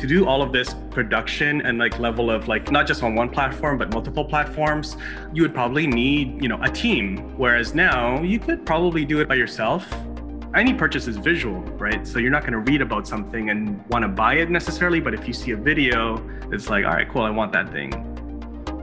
to do all of this production and like level of like not just on one platform but multiple platforms you would probably need you know a team. Whereas now you could probably do it by yourself. Any purchase is visual right? So you're not going to read about something and want to buy it necessarily but if you see a video it's like all right cool i want that thing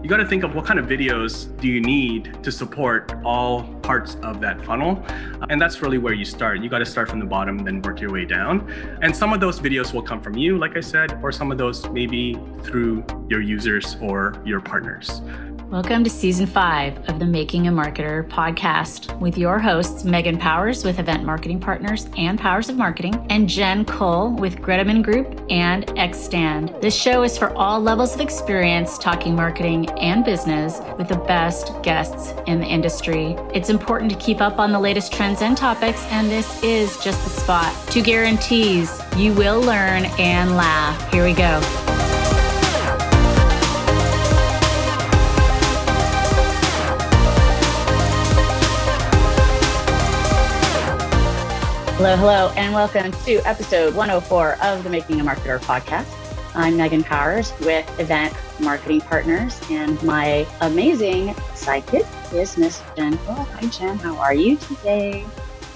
you got to think of what kind of videos do you need to support all parts of that funnel. Uh, and that's really where you start. You got to start from the bottom then work your way down. And some of those videos will come from you like i said or some of those maybe through your users or your partners Welcome to season five of the Making a Marketer podcast with your hosts, Megan Powers with Event Marketing Partners and Powers of Marketing, and Jen Cole with Greteman Group and Xstand. This show is for all levels of experience talking marketing and business with the best guests in the industry. It's important to keep up on the latest trends and topics, and this is just the spot. Two guarantees you will learn and laugh. Here we go. Hello, hello, and welcome to episode 104 of the Making a Marketer podcast. I'm Megan Powers with Event Marketing Partners, and my amazing sidekick is Miss Jen. Oh, hi, Jen. How are you today?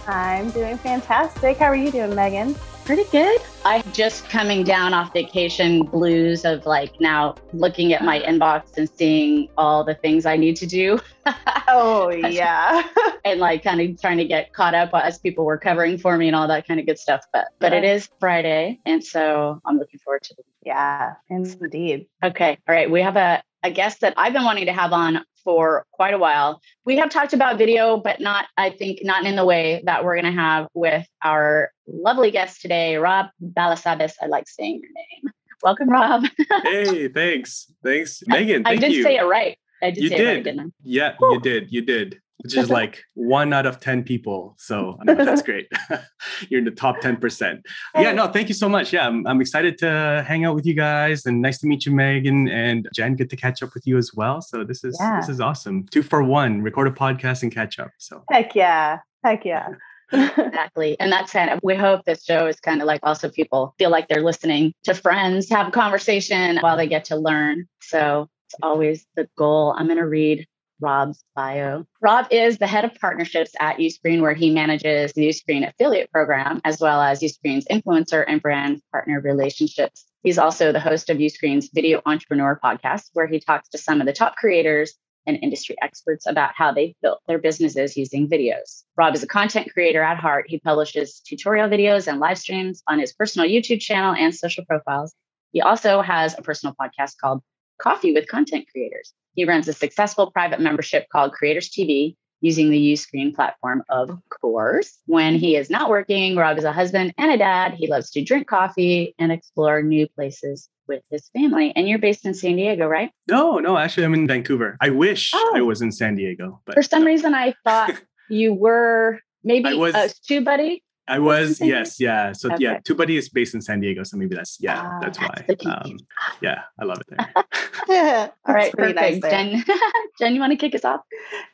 I'm doing fantastic. How are you doing, Megan? Pretty good. I'm just coming down off vacation blues of like now looking at my inbox and seeing all the things I need to do. oh, yeah. and like kind of trying to get caught up as people were covering for me and all that kind of good stuff. But but it is Friday. And so I'm looking forward to it. Yeah, indeed. Okay. All right. We have a, a guest that I've been wanting to have on for quite a while. We have talked about video, but not, I think, not in the way that we're going to have with our lovely guest today, Rob Balasabas. I like saying your name. Welcome, Rob. hey, thanks. Thanks, Megan. I did you. say it right. I did you say did. it right, didn't I? Yeah, you did. You did which is like one out of 10 people. So that's great. You're in the top 10%. Yeah, no, thank you so much. Yeah, I'm, I'm, excited to hang out with you guys and nice to meet you, Megan and Jen. Good to catch up with you as well. So this is yeah. this is awesome. Two for one, record a podcast and catch up. So heck yeah. Heck yeah. exactly. And that's it. We hope this show is kind of like also people feel like they're listening to friends, have a conversation while they get to learn. So it's always the goal. I'm going to read Rob's bio. Rob is the head of partnerships at Uscreen, where he manages the Uscreen affiliate program, as well as Uscreen's influencer and brand partner relationships. He's also the host of Uscreen's Video Entrepreneur podcast, where he talks to some of the top creators and industry experts about how they've built their businesses using videos. Rob is a content creator at heart. He publishes tutorial videos and live streams on his personal YouTube channel and social profiles. He also has a personal podcast called Coffee with Content Creators. He runs a successful private membership called Creators TV using the Uscreen platform, of oh. course. When he is not working, Rob is a husband and a dad. He loves to drink coffee and explore new places with his family. And you're based in San Diego, right? No, no, actually, I'm in Vancouver. I wish oh. I was in San Diego, but for some reason, I thought you were maybe I was, a TubeBuddy. I was, yes, yeah. So okay. yeah, TubeBuddy is based in San Diego, so maybe that's yeah, uh, that's why. Um, yeah, I love it there. yeah, All right, perfect. Nice Jen, Jen, you want to kick us off?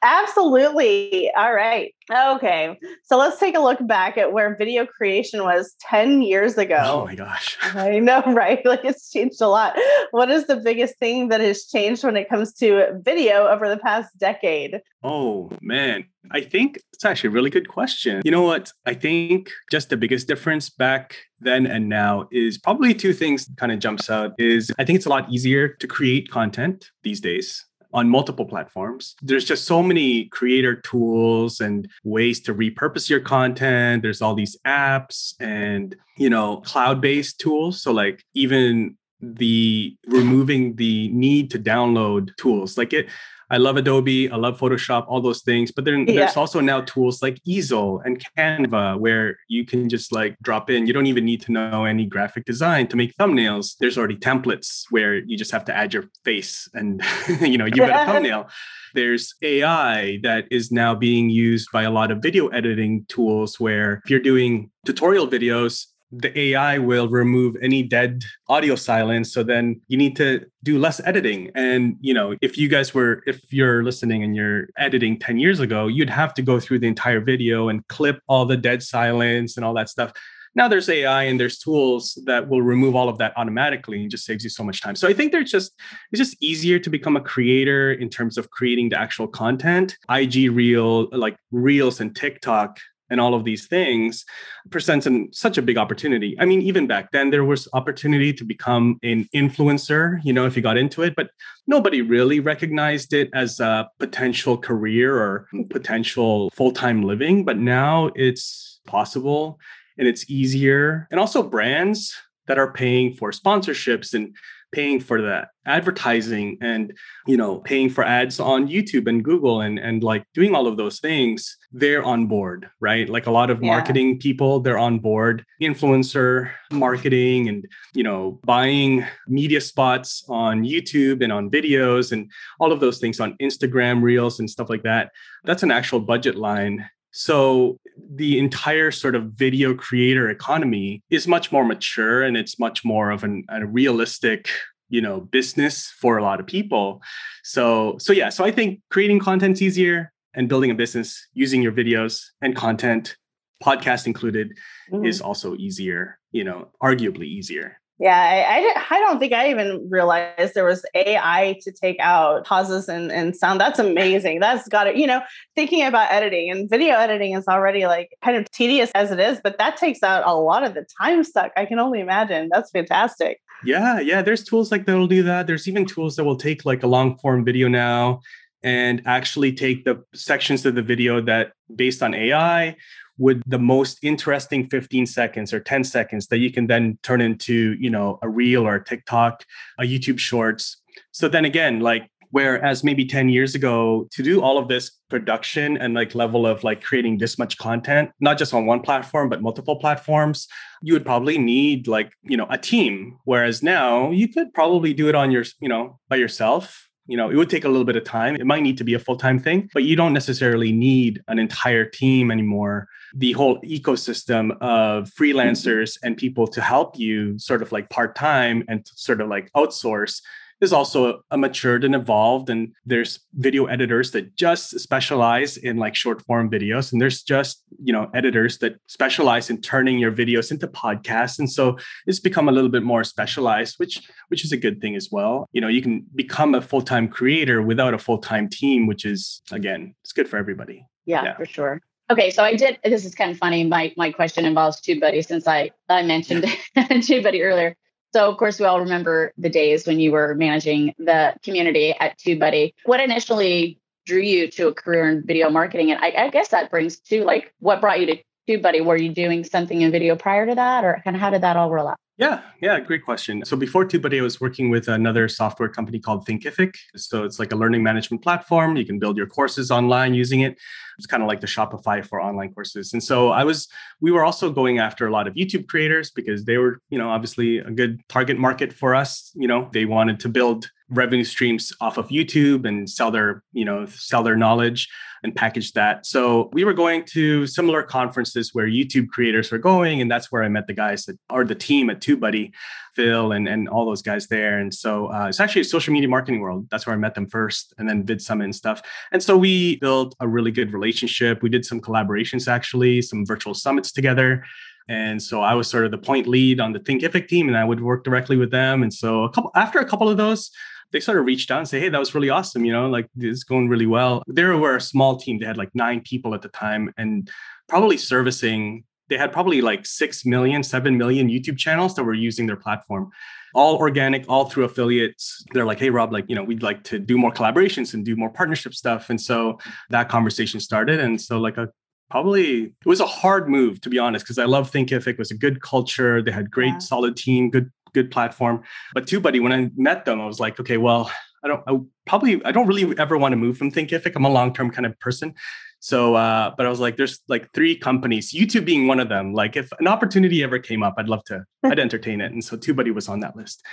Absolutely. All right. Okay, so let's take a look back at where video creation was ten years ago. Oh my gosh! I know, right? Like it's changed a lot. What is the biggest thing that has changed when it comes to video over the past decade? Oh man, I think it's actually a really good question. You know what? I think just the biggest difference back then and now is probably two things kind of jumps out is I think it's a lot easier to create content these days on multiple platforms. There's just so many creator tools and ways to repurpose your content. There's all these apps and, you know, cloud-based tools. So like even the removing the need to download tools like it I love Adobe, I love Photoshop, all those things. But then yeah. there's also now tools like Easil and Canva where you can just like drop in. You don't even need to know any graphic design to make thumbnails. There's already templates where you just have to add your face and you know you got a thumbnail. There's AI that is now being used by a lot of video editing tools where if you're doing tutorial videos, the AI will remove any dead audio silence. So then you need to do less editing. And, you know, if you guys were, if you're listening and you're editing 10 years ago, you'd have to go through the entire video and clip all the dead silence and all that stuff. Now there's AI and there's tools that will remove all of that automatically and just saves you so much time. So I think there's just it's just easier to become a creator in terms of creating the actual content. IG Reel, like Reels and TikTok and all of these things presents an, such a big opportunity. I mean, even back then, there was opportunity to become an influencer, you know, if you got into it, but nobody really recognized it as a potential career or potential full time living. But now it's possible and it's easier. And also, brands that are paying for sponsorships and paying for that advertising and you know paying for ads on youtube and google and and like doing all of those things they're on board right? Like a lot of marketing people they're on board. Influencer marketing and you know buying media spots on youtube and on videos and all of those things on instagram reels and stuff like that that's an actual budget line so the entire sort of video creator economy is much more mature and it's much more of an, a realistic you know business for a lot of people so so yeah so i think creating content's easier and building a business using your videos and content podcast included mm-hmm. is also easier you know arguably easier yeah, I, I, I, don't think I even realized there was AI to take out pauses and, and sound. That's amazing. That's got it. You know, thinking about editing and video editing is already like kind of tedious as it is, but that takes out a lot of the time stuck. I can only imagine. That's fantastic. Yeah, yeah. There's tools like that will do that. There's even tools that will take like a long form video now and actually take the sections of the video that based on AI with the most interesting 15 seconds or 10 seconds that you can then turn into, you know, a reel or a TikTok, a YouTube shorts. So then again, like whereas maybe 10 years ago to do all of this production and like level of like creating this much content not just on one platform but multiple platforms you would probably need like you know a team whereas now you could probably do it on your you know by yourself you know, it would take a little bit of time. It might need to be a full time thing, but you don't necessarily need an entire team anymore. The whole ecosystem of freelancers and people to help you sort of like part time and sort of like outsource is also a matured and evolved. And there's video editors that just specialize in like short form videos. And there's just you know editors that specialize in turning your videos into podcasts. And so it's become a little bit more specialized which which is a good thing as well. You know you can become a full-time creator without a full-time team which is again it's good for everybody. Yeah, yeah. for sure Okay, so I did. This is kind of funny. My my question involves TubeBuddy since I I mentioned TubeBuddy earlier. So, of course, we all remember the days when you were managing the community at TubeBuddy. What initially drew you to a career in video marketing? And I, I guess that brings to like what brought you to TubeBuddy? Were you doing something in video prior to that, or kind of how did that all roll out? Yeah, yeah, great question. So before TubeBuddy, I was working with another software company called Thinkific. So it's like a learning management platform. You can build your courses online using it. It's kind of like the Shopify for online courses. And so I was, we were also going after a lot of YouTube creators because they were, you know, obviously a good target market for us. You know, they wanted to build revenue streams off of YouTube and sell their, you know, sell their knowledge and package that. So we were going to similar conferences where YouTube creators were going, and that's where I met the guys that are the team at TubeBuddy, Phil and and all those guys there. And so uh, it's actually a social media marketing world. That's where I met them first, and then Vid and stuff. And so we built a really good relationship. We did some collaborations actually, some virtual summits together. And so I was sort of the point lead on the Thinkific team, and I would work directly with them. And so a couple after a couple of those, they sort of reached out and say, Hey, that was really awesome. You know, like it's going really well. They were a small team. They had like nine people at the time and probably servicing, they had probably like 6 million, 7 million YouTube channels that were using their platform. All organic, all through affiliates. They're like, hey, Rob, like, you know, we'd like to do more collaborations and do more partnership stuff. And so that conversation started. And so, like, a probably it was a hard move to be honest because i love thinkific it was a good culture they had great yeah. solid team good good platform. But TubeBuddy, when I met them, I was like, okay, well, I don't I probably I don't really ever want to move from Thinkific. I'm a long-term kind of person. So uh, but I was like, there's like three companies, YouTube being one of them. Like if an opportunity ever came up, I'd love to, I'd entertain it. And so TubeBuddy was on that list.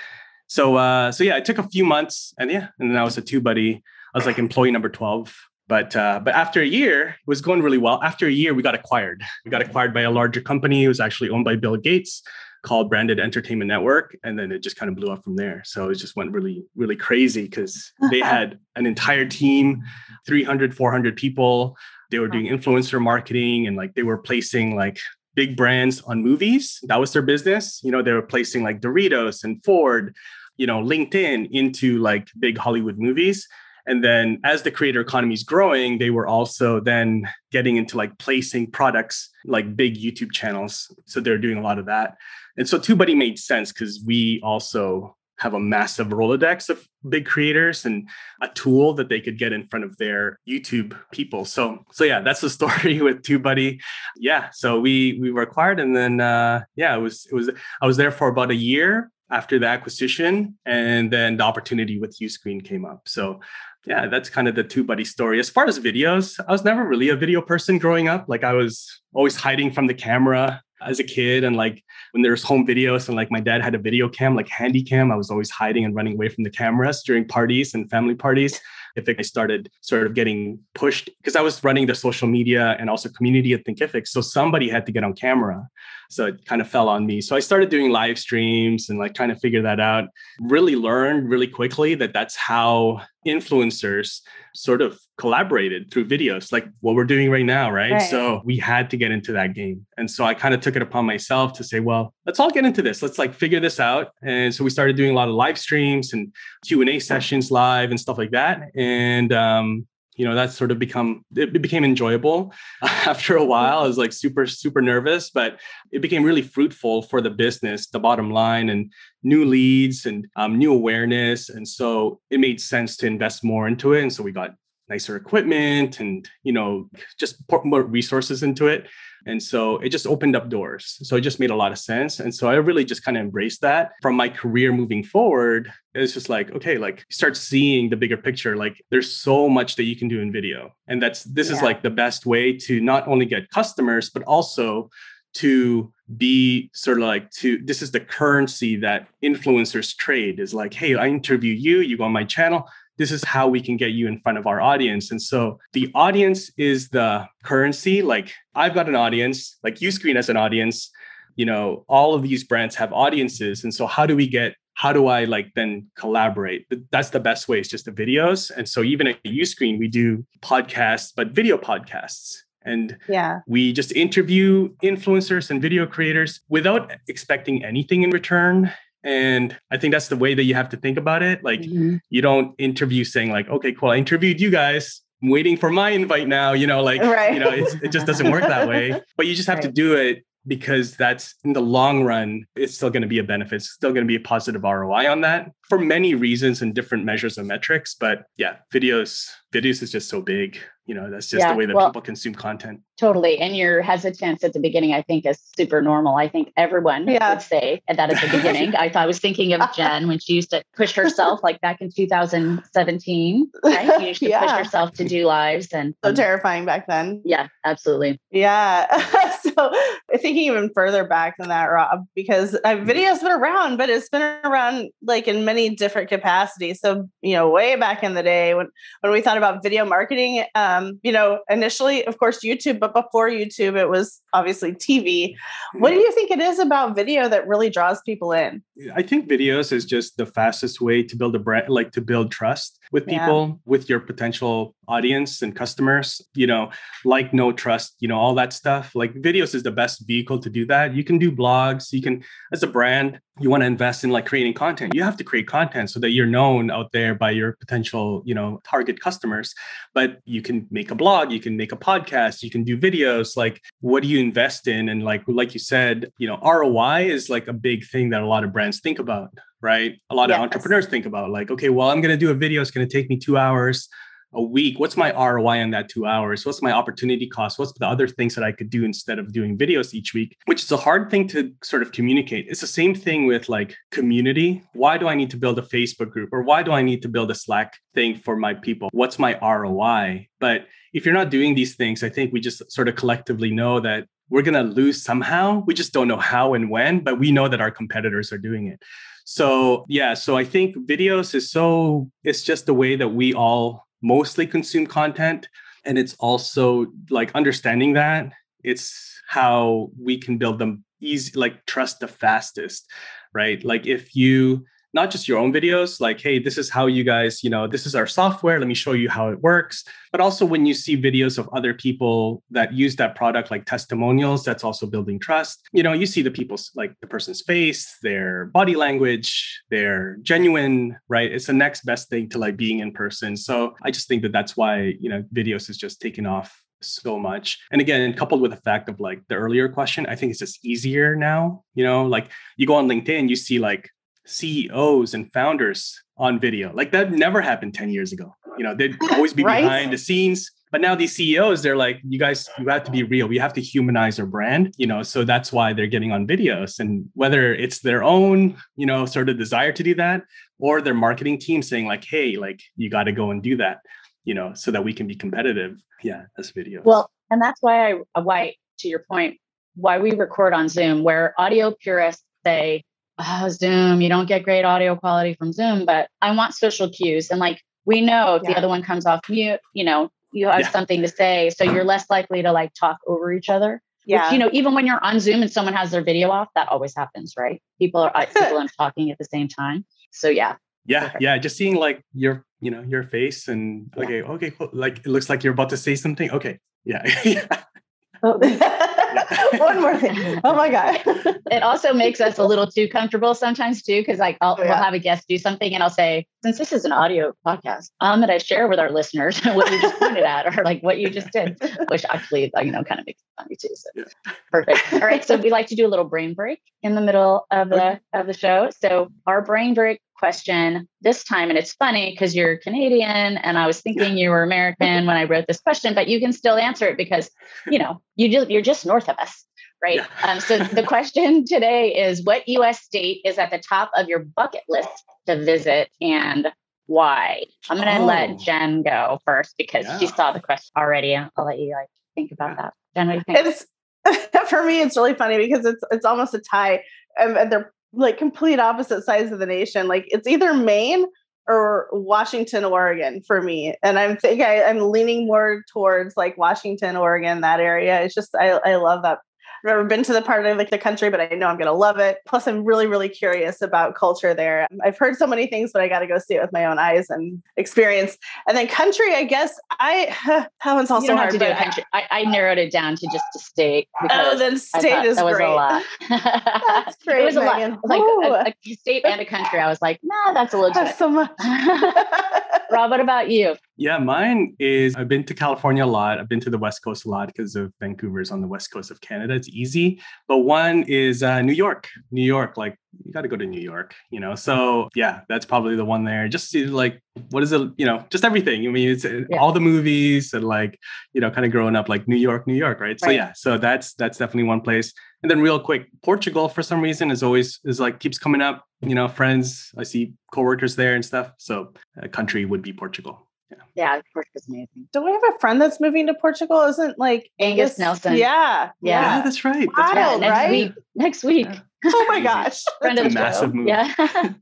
So uh, so yeah, it took a few months and yeah, and then I was a TubeBuddy. I was like employee number 12. But uh, but after a year, it was going really well. After a year, we got acquired. We got acquired by a larger company. It was actually owned by Bill Gates called Branded Entertainment Network. And then it just kind of blew up from there. So it just went really, really crazy because they had an entire team, 300, 400 people. They were doing influencer marketing and like they were placing like big brands on movies. That was their business. You know, they were placing like Doritos and Ford, you know, LinkedIn into like big Hollywood movies. And then as the creator economy is growing, they were also then getting into like placing products like big YouTube channels. So they're doing a lot of that. And so TubeBuddy made sense because we also have a massive Rolodex of big creators and a tool that they could get in front of their YouTube people. So, so yeah, that's the story with TubeBuddy. Yeah, so we we were acquired, and then uh, yeah, it was it was I was there for about a year after the acquisition, and then the opportunity with Uscreen came up. So. Yeah, that's kind of the TubeBuddy story. As far as videos, I was never really a video person growing up. Like I was always hiding from the camera as a kid and like when there's home videos and like my dad had a video cam like handy cam i was always hiding and running away from the cameras during parties and family parties if i started sort of getting pushed because i was running the social media and also community at thinkific so somebody had to get on camera. So it kind of fell on me. So i started doing live streams and like trying to figure that out. Really learned really quickly that that's how influencers sort of collaborated through videos like what we're doing right now right? right? so we had to get into that game. And so i kind of took it upon myself to say well let's all get into this. Let's like figure this out. And so we started doing a lot of live streams and q&a sessions live and stuff like that. and um, you know that's sort of become it became enjoyable after a while. I was like super super nervous but it became really fruitful for the business the bottom line and new leads and um, new awareness. And so it made sense to invest more into it. And so we got nicer equipment and you know just put more resources into it and so it just opened up doors. So it just made a lot of sense. And so i really just kind of embraced that. From my career moving forward it's just like okay like start seeing the bigger picture. Like there's so much that you can do in video. And that's this yeah. is like the best way to not only get customers but also to be sort of like to this is the currency that influencers trade is like hey i interview you you go on my channel this is how we can get you in front of our audience. And so the audience is the currency. Like I've got an audience, like Uscreen as an audience. You know, all of these brands have audiences. And so how do we get how do I like then collaborate? That's the best way. It's just the videos. And so even at Uscreen, we do podcasts, but video podcasts. And yeah, we just interview influencers and video creators without expecting anything in return. And I think that's the way that you have to think about it. Like mm-hmm. you don't interview saying like, okay, cool, I interviewed you guys. I'm waiting for my invite now. You know, like right. you know, it just doesn't work that way. But you just have right. to do it because that's in the long run, it's still going to be a benefit. It's still going to be a positive ROI on that for many reasons and different measures and metrics. But yeah, videos, videos is just so big you know that's just yeah, the way that well, people consume content totally and your hesitance at the beginning i think is super normal i think everyone yeah. would say that at the beginning i thought i was thinking of jen when she used to push herself like back in 2017 right you used to yeah. push herself to do lives and so um, terrifying back then yeah absolutely yeah so thinking even further back than that rob because uh, video's been around but it's been around like in many different capacities so you know way back in the day when when we thought about video marketing um, um, you know, initially, of course, YouTube, but before YouTube, it was obviously TV. What do you think it is about video that really draws people in? I think videos is just the fastest way to build a brand, like to build trust with people, yeah. with your potential audience and customers, you know, like no trust, you know, all that stuff. Like videos is the best vehicle to do that. You can do blogs, you can, as a brand, you want to invest in like creating content. You have to create content so that you're known out there by your potential, you know, target customers. But you can make a blog, you can make a podcast, you can do videos. Like, what do you invest in? And like, like you said, you know, ROI is like a big thing that a lot of brands think about right? A lot yes. of entrepreneurs think about like, okay, well, I'm going to do a video. It's going to take me two hours a week what's my roi on that two hours? What's my opportunity cost? What's the other things that i could do instead of doing videos each week? Which is a hard thing to sort of communicate. It's the same thing with like community. Why do i need to build a facebook group? Or why do i need to build a slack thing for my people? What's my roi but if you're not doing these things i think we just sort of collectively know that we're going to lose somehow. We just don't know how and when but we know that our competitors are doing it. So yeah so i think videos is so it's just the way that we all mostly consume content. And it's also like understanding that it's how we can build them easy, like trust the fastest, right? Like if you not just your own videos, like, hey, this is how you guys, you know, this is our software. Let me show you how it works. But also when you see videos of other people that use that product, like testimonials, that's also building trust. You know, you see the people's, like the person's face, their body language, their genuine, right? It's the next best thing to like being in person. So I just think that that's why, you know, videos is just taking off so much. And again, coupled with the fact of like the earlier question, I think it's just easier now. You know, like you go on LinkedIn, you see like CEOs and founders on video. Like that never happened 10 years ago. You know, they'd always be right? behind the scenes. But now these CEOs, they're like, you guys, you have to be real. We have to humanize our brand, you know. So that's why they're getting on videos. And whether it's their own, you know, sort of desire to do that, or their marketing team saying, like, hey, like you got to go and do that you know, so that we can be competitive. Yeah, as video. Well, and that's why I why to your point, why we record on Zoom, where audio purists say, oh, Zoom, you don't get great audio quality from Zoom, but I want social cues. And like we know if yeah. the other one comes off mute, you know, you have yeah. something to say. So you're less likely to like talk over each other. Yeah. Which, you know, even when you're on Zoom and someone has their video off, that always happens, right? People are uh, people are talking at the same time. So yeah. Yeah, yeah. Just seeing like your you know your face and yeah. okay okay cool. like it looks like you're about to say something okay yeah oh. one more thing. Oh my god. It also makes us a little too comfortable sometimes too because like I'll, yeah. we'll have a guest do something and i'll say since this is an audio podcast i'm going to share with our listeners what you just pointed at or like what you just did which actually uh, you know kind of makes it funny too so. Yeah. perfect. All right so we like to do a little brain break in the middle of the of the show. So our brain break question this time. And it's funny because you're Canadian and I was thinking you were American when I wrote this question, but you can still answer it because, you know, you just, you're just north of us. Right. Yeah. Um, so the question today is what US state is at the top of your bucket list to visit and why? I'm going to oh. let Jen go first because yeah. she saw the question already. I'll let you like think about that. Jen, what do you think? It's, for me, it's really funny because it's it's almost a tie. Um, they're like complete opposite sides of the nation. Like it's either Maine or Washington, Oregon for me. And I'm think I, am leaning more towards like Washington, Oregon, that area. It's just I, I love that I've never been to the part of like the country, but I know I'm going to love it. Plus, I'm really, really curious about culture there. I've heard so many things, but I got to go see it with my own eyes and experience. And then country, I guess I that one's also hard. But I, I, I, narrowed it down to just a state. Oh, then state is that was great. a lot. that's great. It was Megan. a lot. Like a, a, state and a country. I was like, nah, that's a little. That's so much. Rob, what about you? Yeah, mine is I've been to California a lot. I've been to the West Coast a lot because of Vancouver's on the West Coast of Canada. It's easy. But one is uh, New York. New York, like you got to go to New York, you know. So yeah, that's probably the one there. Just see like what is it, you know, just everything. I mean, it's uh, yeah. all the movies and like you know, kind of growing up like New York, New York, right? right? So yeah, so that's that's definitely one place. And then real quick, Portugal for some reason is always is like keeps coming up. You know, friends. I see coworkers there and stuff. So a country would be Portugal. Yeah. yeah, Portugal's amazing. Don't we have a friend that's moving to Portugal? Isn't like Angus, Angus Nelson? Yeah. yeah, yeah, that's right. That's Wild, right. Next week. Next week. Yeah. Oh my gosh, friend of the massive show. move. Yeah.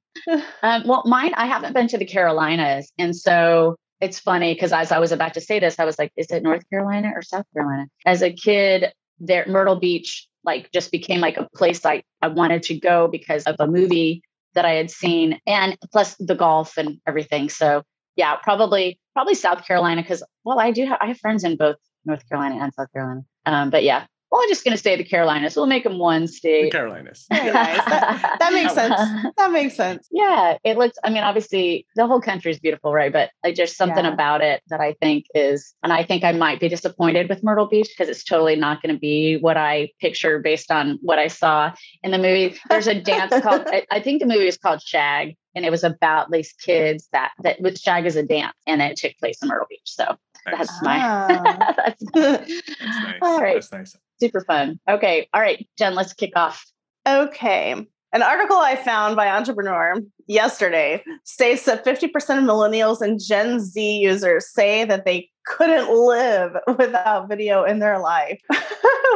um, well, mine. I haven't been to the Carolinas, and so it's funny because as I was about to say this, I was like, "Is it North Carolina or South Carolina?" As a kid, there Myrtle Beach like just became like a place I I wanted to go because of a movie that I had seen, and plus the golf and everything. So yeah, probably probably South Carolina because well, I do have, I have friends in both North Carolina and South Carolina. Um, but yeah, well, I'm just going to say the Carolinas. We'll make them one state. The Carolinas. Very nice. That, that makes sense. That makes sense. Yeah, it looks. I mean, obviously, the whole country is beautiful, right? But like, there's something yeah. about it that I think is, and I think I might be disappointed with Myrtle Beach because it's totally not going to be what I picture based on what I saw in the movie. There's a dance called. I, I think the movie is called Shag, and it was about these kids that that with Shag as a dance, and it took place in Myrtle Beach. So nice. That's my. Ah. that's, that's nice. All right. That's nice super fun. Okay. All right, Jen, let's kick off. Okay. An article I found by Entrepreneur yesterday states that 50% of millennials and Gen Z users say that they couldn't live without video in their life.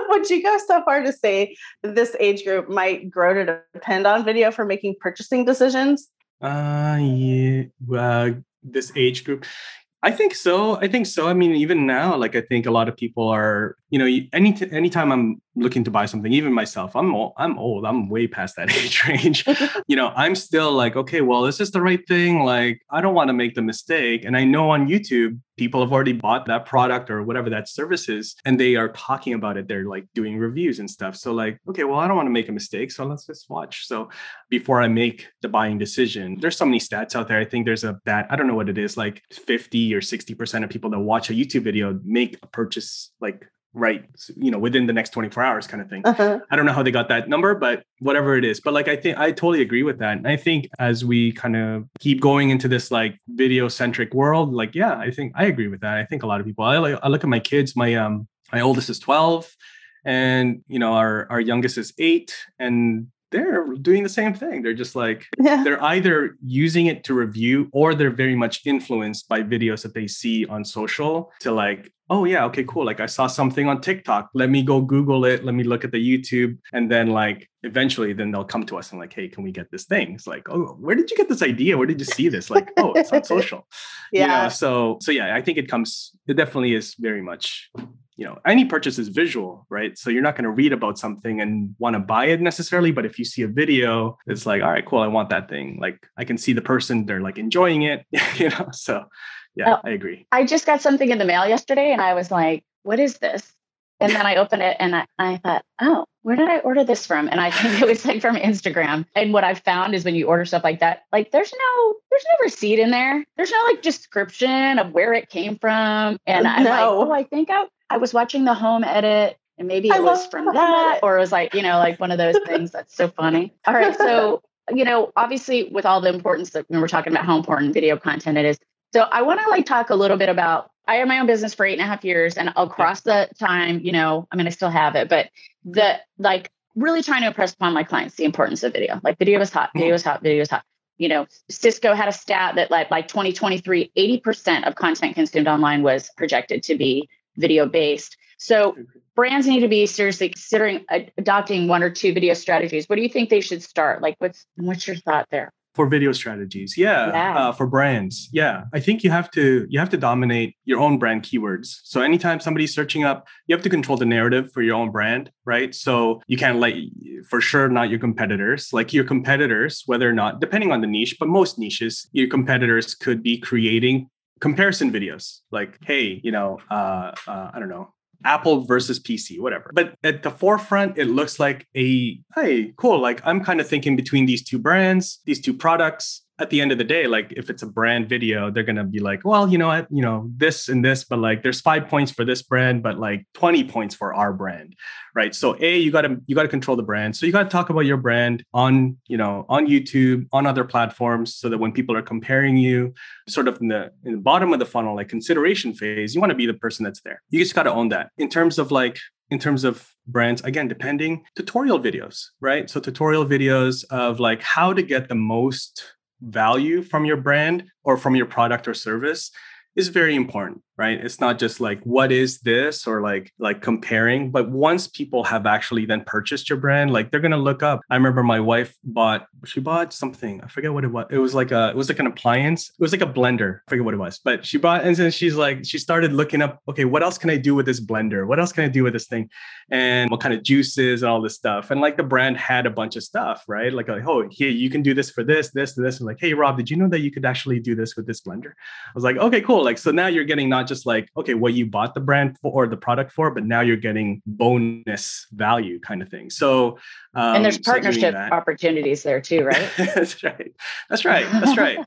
Would you go so far to say that this age group might grow to depend on video for making purchasing decisions? Uh, yeah. Uh, this age group. I think so. I think so. I mean, even now, like I think a lot of people are you know, any t- anytime I'm looking to buy something, even myself, I'm old, I'm old. I'm way past that age range. you know, I'm still like, okay, well, this is this the right thing? Like, I don't want to make the mistake. And I know on YouTube, people have already bought that product or whatever that service is, and they are talking about it. They're like doing reviews and stuff. So, like, okay, well, I don't want to make a mistake. So let's just watch. So before I make the buying decision, there's so many stats out there. I think there's a that I don't know what it is, like 50 or 60% of people that watch a YouTube video make a purchase like right you know within the next 24 hours kind of thing. Uh-huh. i don't know how they got that number but whatever it is. But like i think i totally agree with that. And i think as we kind of keep going into this like video centric world like yeah i think i agree with that. I think a lot of people i like i look at my kids my um my oldest is 12 and you know our our youngest is 8 and they're doing the same thing. They're just like yeah. they're either using it to review or they're very much influenced by videos that they see on social to like, oh yeah, okay, cool. Like I saw something on TikTok. Let me go Google it. Let me look at the YouTube. And then like eventually then they'll come to us and like, hey, can we get this thing? It's like, oh, where did you get this idea? Where did you see this? Like, oh, it's on social. yeah. You know, so so yeah, I think it comes, it definitely is very much you know any purchase is visual right so you're not going to read about something and want to buy it necessarily but if you see a video it's like all right cool i want that thing like i can see the person they're like enjoying it you know so yeah oh, i agree i just got something in the mail yesterday and i was like what is this and then I opened it and I, I thought, oh, where did I order this from? And I think it was like from Instagram. And what I've found is when you order stuff like that, like there's no, there's no receipt in there. There's no like description of where it came from. And I'm like, oh, I think I, I was watching the home edit and maybe it I was from that, or it was like, you know, like one of those things that's so funny. All right. So, you know, obviously with all the importance that when we're talking about how important video content it is. So I want to like talk a little bit about I had my own business for eight and a half years, and across the time, you know, I mean, I still have it, but the like really trying to impress upon my clients the importance of video. Like video is hot, video is hot, video is hot. You know, Cisco had a stat that like by 2023, 80% of content consumed online was projected to be video based. So brands need to be seriously considering adopting one or two video strategies. What do you think they should start? Like, what's what's your thought there? for video strategies yeah, yeah. Uh, for brands yeah i think you have to you have to dominate your own brand keywords so anytime somebody's searching up you have to control the narrative for your own brand right so you can't let for sure not your competitors like your competitors whether or not depending on the niche but most niches your competitors could be creating comparison videos like hey you know uh, uh, i don't know Apple versus PC, whatever. But at the forefront, it looks like a, hey, cool. Like I'm kind of thinking between these two brands, these two products at the end of the day, like if it's a brand video, they're gonna be like, well, you know what, you know, this and this, but like there's five points for this brand, but like 20 points for our brand. Right. So A, you gotta you gotta control the brand. So you gotta talk about your brand on, you know, on YouTube, on other platforms, so that when people are comparing you, sort of in the in the bottom of the funnel, like consideration phase, you want to be the person that's there. You just gotta own that. In terms of like in terms of brands again depending tutorial videos right so tutorial videos of like how to get the most value from your brand or from your product or service is very important right? It's not just like what is this or like like comparing but once people have actually then purchased your brand like they're gonna look up. I remember my wife bought she bought something i forget what it was it was like a it was like an appliance it was like a blender i forget what it was but she bought and then she's like she started looking up okay what else can i do with this blender? What else can i do with this thing? And what kind of juices and all this stuff. And like the brand had a bunch of stuff right? Like, like oh here you can do this for this this this. And like hey rob did you know that you could actually do this with this blender? I was like okay cool like so now you're getting not just like okay what you bought the brand for or the product for but now you're getting bonus value kind of thing. So um, and there's partnership so opportunities there too right? That's right. That's right. That's right.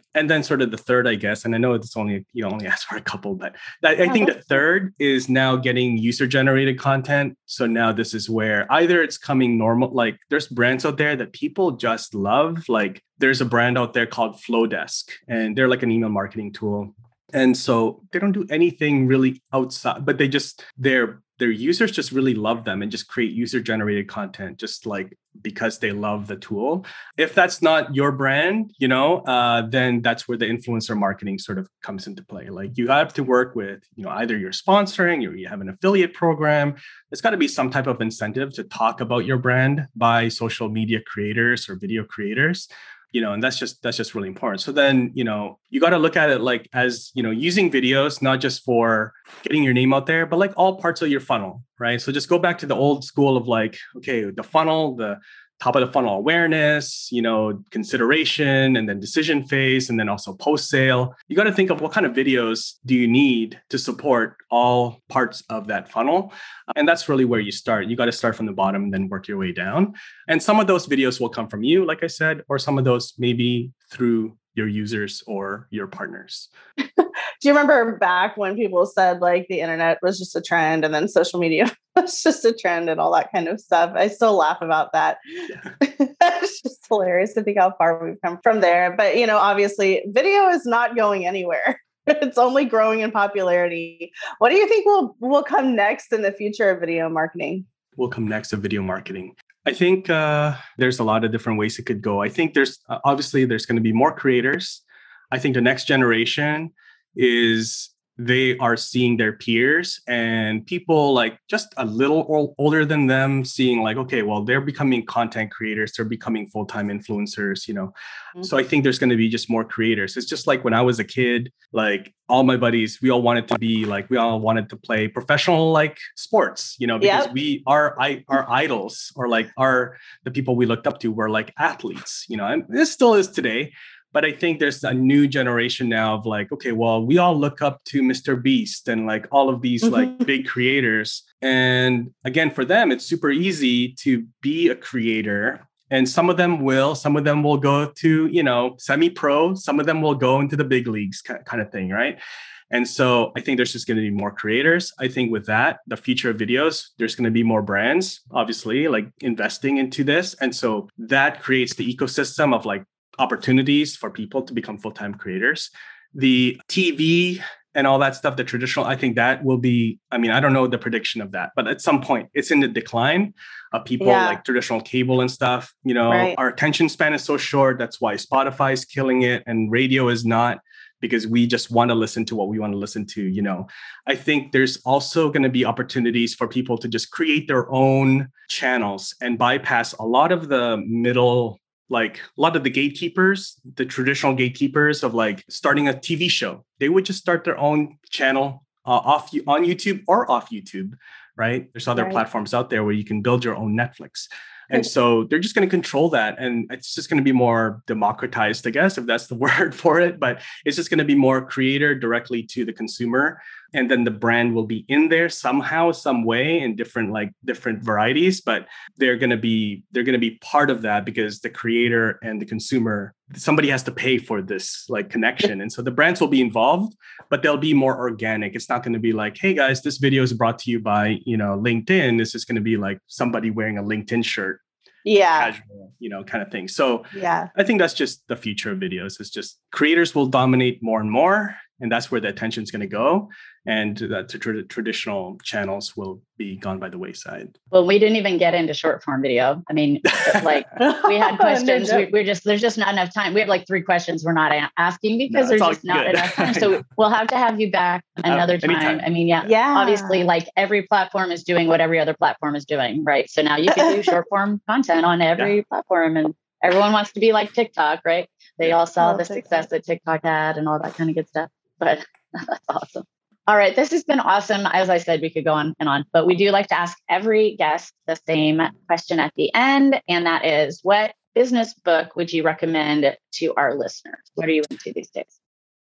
And then sort of the third i guess and i know it's only you only asked for a couple but that, i think the third is now getting user generated content. So now this is where either it's coming normal like there's brands out there that people just love like there's a brand out there called Flodesk and they're like an email marketing tool. And so they don't do anything really outside but they just their their users just really love them and just create user generated content just like because they love the tool. If that's not your brand you know uh, then that's where the influencer marketing sort of comes into play. Like you have to work with you know either you're sponsoring or you have an affiliate program. There's got to be some type of incentive to talk about your brand by social media creators or video creators you know and that's just that's just really important. So then you know you got to look at it like as you know using videos not just for getting your name out there but like all parts of your funnel right? So just go back to the old school of like okay the funnel the top of the funnel awareness, you know, consideration, and then decision phase, and then also post sale. You got to think of what kind of videos do you need to support all parts of that funnel. And that's really where you start. You got to start from the bottom and then work your way down. And some of those videos will come from you, like I said, or some of those maybe through your users or your partners. Do you remember back when people said like the internet was just a trend and then social media was just a trend and all that kind of stuff? I still laugh about that. Yeah. it's just hilarious to think how far we've come from there. But you know, obviously, video is not going anywhere. it's only growing in popularity. What do you think will will come next in the future of video marketing? Will come next of video marketing. I think uh, there's a lot of different ways it could go. I think there's uh, obviously there's going to be more creators. I think the next generation is they are seeing their peers and people like just a little older than them seeing like okay well they're becoming content creators they're becoming full-time influencers you know mm-hmm. so i think there's going to be just more creators it's just like when i was a kid like all my buddies we all wanted to be like we all wanted to play professional like sports you know because yep. we our our idols or like our the people we looked up to were like athletes you know and this still is today but I think there's a new generation now of like, okay, well, we all look up to Mr. Beast and like all of these mm-hmm. like big creators. And again, for them, it's super easy to be a creator. And some of them will, some of them will go to, you know, semi pro, some of them will go into the big leagues kind of thing, right? And so I think there's just going to be more creators. I think with that, the future of videos, there's going to be more brands, obviously, like investing into this. And so that creates the ecosystem of like opportunities for people to become full-time creators the tv and all that stuff the traditional i think that will be i mean i don't know the prediction of that but at some point it's in the decline of people yeah. like traditional cable and stuff you know right. our attention span is so short that's why spotify is killing it and radio is not because we just want to listen to what we want to listen to you know i think there's also going to be opportunities for people to just create their own channels and bypass a lot of the middle like a lot of the gatekeepers, the traditional gatekeepers of like starting a TV show, they would just start their own channel uh, off on YouTube or off YouTube, right? There's other right. platforms out there where you can build your own Netflix. And so they're just going to control that. And it's just going to be more democratized, I guess, if that's the word for it. But it's just going to be more creator directly to the consumer. And then the brand will be in there somehow, some way in different like different varieties. But they're going to be they're going to be part of that because the creator and the consumer, somebody has to pay for this like connection. And so the brands will be involved, but they'll be more organic. It's not going to be like, hey guys, this video is brought to you by, you know, LinkedIn. This is going to be like somebody wearing a LinkedIn shirt yeah casual you know kind of thing so yeah i think that's just the future of videos it's just creators will dominate more and more and that's where the attention is going to go and that tra- traditional channels will be gone by the wayside. Well we didn't even get into short form video. I mean like we had questions. We, we're just there's just not enough time. We have like three questions we're not asking because no, there's just not enough time. So we'll have to have you back uh, another uh, time i mean yeah yeah. obviously like every platform is doing what every other platform is doing right? So now you can do short form content on every yeah. platform and everyone wants to be like tiktok right? They all saw the success that tiktok had and all that kind of good stuff but that's awesome. All right, this has been awesome. As I said, we could go on and on, but we do like to ask every guest the same question at the end, and that is what business book would you recommend to our listeners? What are you into these days?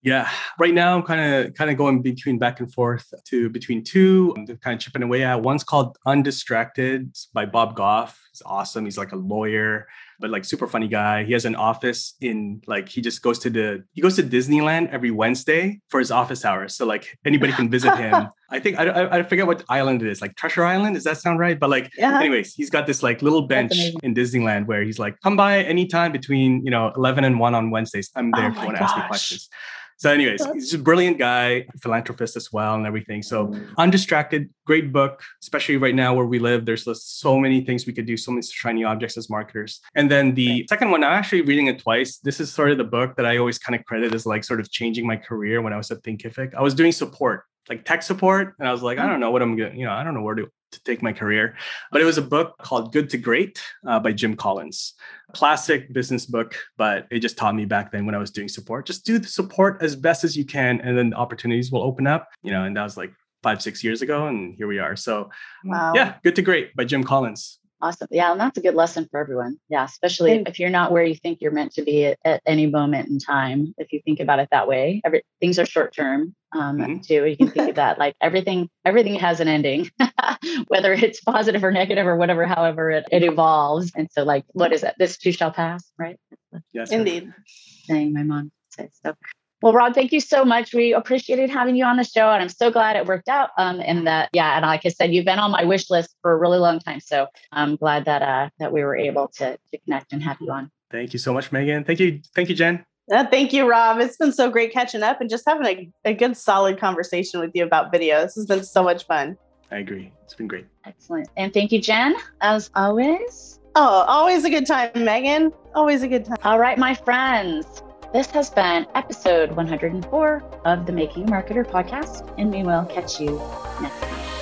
Yeah, right now I'm kind of kind of going between back and forth to between two. I'm kind of chipping away at. One's called Undistracted by Bob Goff. Awesome. He's like a lawyer but like super funny guy. He has an office in like he just goes to the he goes to Disneyland every Wednesday for his office hours. So like anybody can visit him. I think I, I, forget what island it is, like Treasure Island. Does that sound right? But like, yeah. anyways, he's got this like little bench in Disneyland where he's like, come by anytime between you know eleven and one on Wednesdays. I'm there oh if you want to ask me questions. So, anyways, he's a brilliant guy, philanthropist as well, and everything. So, mm. undistracted, great book, especially right now where we live. There's so many things we could do, so many shiny objects as marketers. And then the second one, I'm actually reading it twice. This is sort of the book that I always kind of credit as like sort of changing my career when I was at Thinkific. I was doing support, like tech support, and I was like, I mm. don't know what I'm gonna, you know, I don't know where to to take my career. But it was a book called Good to Great uh, by Jim Collins. Classic business book, but it just taught me back then when I was doing support. Just do the support as best as you can, and then opportunities will open up. You know, and that was like five, six years ago, and here we are. So, wow. yeah, Good to Great by Jim Collins. Awesome. Yeah, and that's a good lesson for everyone. Yeah, especially if you're not where you think you're meant to be at, at any moment in time. If you think about it that way, every, things are short term um, mm-hmm. too. You can think of that like everything. Everything has an ending, whether it's positive or negative or whatever. However, it, it evolves. And so, like, what is it? This too shall pass, right? Yes, indeed. Saying my mom says so. Well, Rob, thank you so much. We appreciated having you on the show, and I'm so glad it worked out. Um, and that, yeah, and like I said, you've been on my wish list for a really long time. So I'm glad that uh, that we were able to to connect and have you on. Thank you so much, Megan. Thank you, thank you, Jen. Uh, thank you, Rob. It's been so great catching up and just having a, a good, solid conversation with you about video. This has been so much fun. I agree. It's been great. Excellent. And thank you, Jen, as always. Oh, always a good time, Megan. Always a good time. All right, my friends. This has been episode 104 of the Making Marketer podcast, and we will catch you next time.